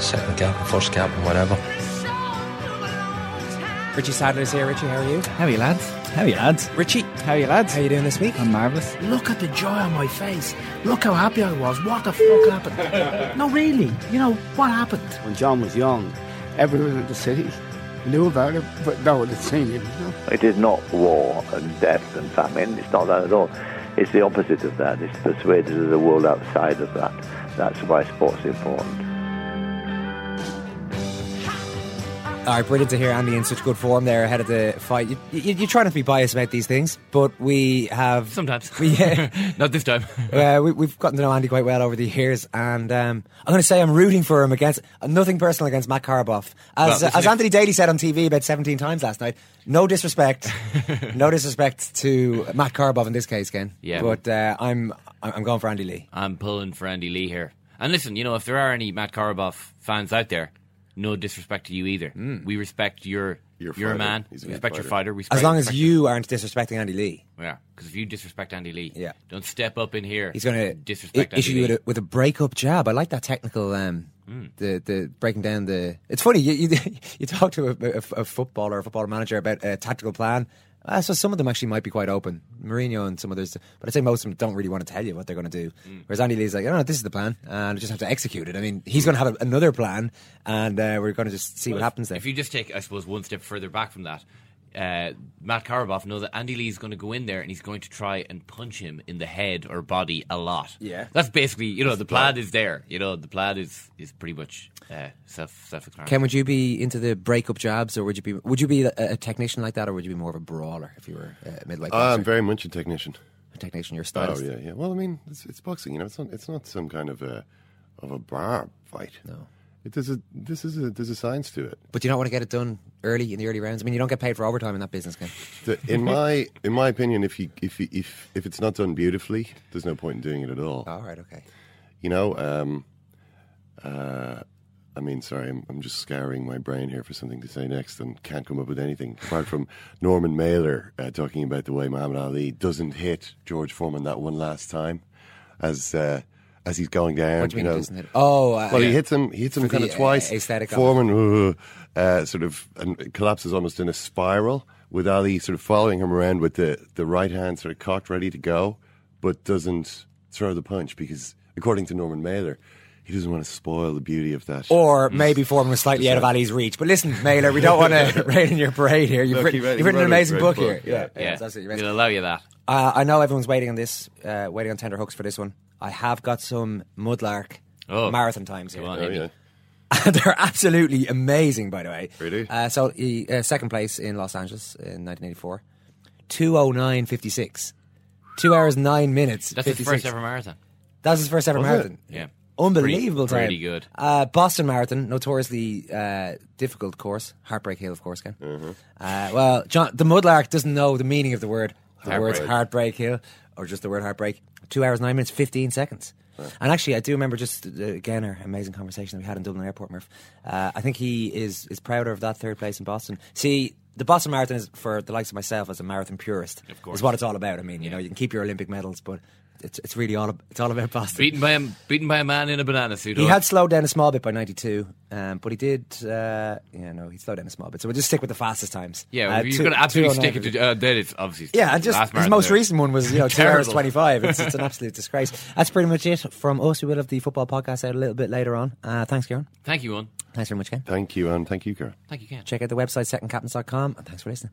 Second captain, first captain, whatever. Richie Sadlier's here. Richie, how are you? How are you, lads? How are you, lads? Richie, how are you, lads? How you doing this week? I'm marvellous. Look at the joy on my face. Look how happy I was. What the fuck happened? no, really. You know, what happened? When John was young, everyone in the city knew about it, but no one had seen him. You know? It is not war and death and famine. It's not that at all. It's the opposite of that. It's persuaded of the world outside of that. That's why sport's important. All right, brilliant to hear Andy in such good form there ahead of the fight. You, you, you try not to be biased about these things, but we have sometimes. We, uh, Not this time. uh, we, we've gotten to know Andy quite well over the years, and um, I'm going to say I'm rooting for him against nothing personal against Matt Korobov. As Well, as Anthony Daly said on TV about 17 times last night, no disrespect, no disrespect to Matt Korobov in this case, Ken. Yeah. but uh, I'm I'm going for Andy Lee. I'm pulling for Andy Lee here. And listen, you know, if there are any Matt Korobov fans out there, no disrespect to you either. We respect your Your you're a man. He's we good respect your fighter. fighter. We As long as respect you aren't disrespecting Andy Lee. Yeah, because if you disrespect Andy Lee, Yeah. don't step up in here. He's going to disrespect issue Andy you with Lee. a, with a breakup jab. I like that technical. Um, Hmm. The the breaking down the. It's funny you you, you talk to a, a, a footballer, a football manager about a tactical plan, Uh, so some of them actually might be quite open. Mourinho and some others, but I'd say most of them don't really want to tell you what they're going to do. Mm. Whereas Andy Lee's like, oh, no, this is the plan, and I just have to execute it. I mean, he's going to have a, another plan, and uh, we're going to just see Well, what happens there. If you just take, I suppose, one step further back from that, uh, Matt Korobov knows that Andy Lee's going to go in there and he's going to try and punch him in the head or body a lot. Yeah. that's basically you know That's the the plan. plan is there. You know the plan is is pretty much uh, self self explanatory. Ken, would you be into the breakup jabs, or would you be would you be a, a technician like that, or would you be more of a brawler if you were a middleweight Uh, boxer? I'm very much a technician. A technician, your style. Oh yeah, yeah. Well, I mean, it's, it's boxing. You know, it's not it's not some kind of a of a bar fight. No. It, there's a this is a there's a science to it. But you don't want to get it done early in the early rounds. I mean, you don't get paid for overtime in that business, Ken. The, in my in my opinion, if you if you, if if it's not done beautifully, there's no point in doing it at all. All right, okay. You know, um, uh, I mean, sorry, I'm, I'm just scouring my brain here for something to say next, and can't come up with anything apart from Norman Mailer uh, talking about the way Muhammad Ali doesn't hit George Foreman that one last time, as uh, as he's going down. What do you mean know. doesn't hit- Oh, uh, well, he hits him. He hits him For kind the, of uh, twice. aesthetic of. Foreman uh, uh, sort of and collapses almost in a spiral, with Ali sort of following him around with the the right hand sort of cocked, ready to go, but doesn't throw the punch because, according to Norman Mailer, he doesn't want to spoil the beauty of that. Or maybe Foreman was slightly out of Ali's reach. But listen, Mailer, we don't want to rain in your parade here. You've Look, written, he read- you've written an amazing book, book, here. Yeah, yeah. yeah, it's absolutely amazing. We'll allow you that. Uh, I know everyone's waiting on this, uh, waiting on tender hooks for this one. I have got some Mudlark Oh. marathon times here. On, Oh, yeah. They're absolutely amazing, by the way. Really? Uh, so, he, uh, second place in Los Angeles in 1984, 209.56. Two hours, nine minutes. That's his first ever marathon. That's his first ever Was it? marathon. Yeah. Unbelievable Pretty- time. pretty good. Uh, Boston Marathon, notoriously uh, difficult course. Heartbreak Hill, of course, Ken. Mm-hmm. Uh, well, John, the Mudlark doesn't know the meaning of the word. The Heartbreak. words Heartbreak Hill, or just the word Heartbreak. Two hours, nine minutes, 15 seconds. And actually, I do remember just, uh, again, our amazing conversation that we had in Dublin Airport, Murph. Uh, I think he is, is prouder of that third place in Boston. See, the Boston Marathon is for the likes of myself as a marathon purist. Of course. Is what it's all about. I mean, you know, you can keep your Olympic medals, but it's, it's really all, ab- it's all about Boston. Beaten by a beaten by a man in a banana suit. He oh. had slowed down a small bit by 92, um, but he did, uh, yeah, no, he slowed down a small bit. So we'll just stick with the fastest times. Yeah, Uh, you're going to absolutely stick it to. Uh, then it's obviously. Yeah, and just his most there. recent one was, you know, 2 hours 25. It's, it's an absolute disgrace. That's pretty much it from us. We will have the football podcast out a little bit later on. Uh, thanks, Kieran. Thank you, one. Thanks very much, Ken. Thank you, and thank you, Karen. Thank you, Ken. Check out the website, secondcaptains.com, and thanks for listening.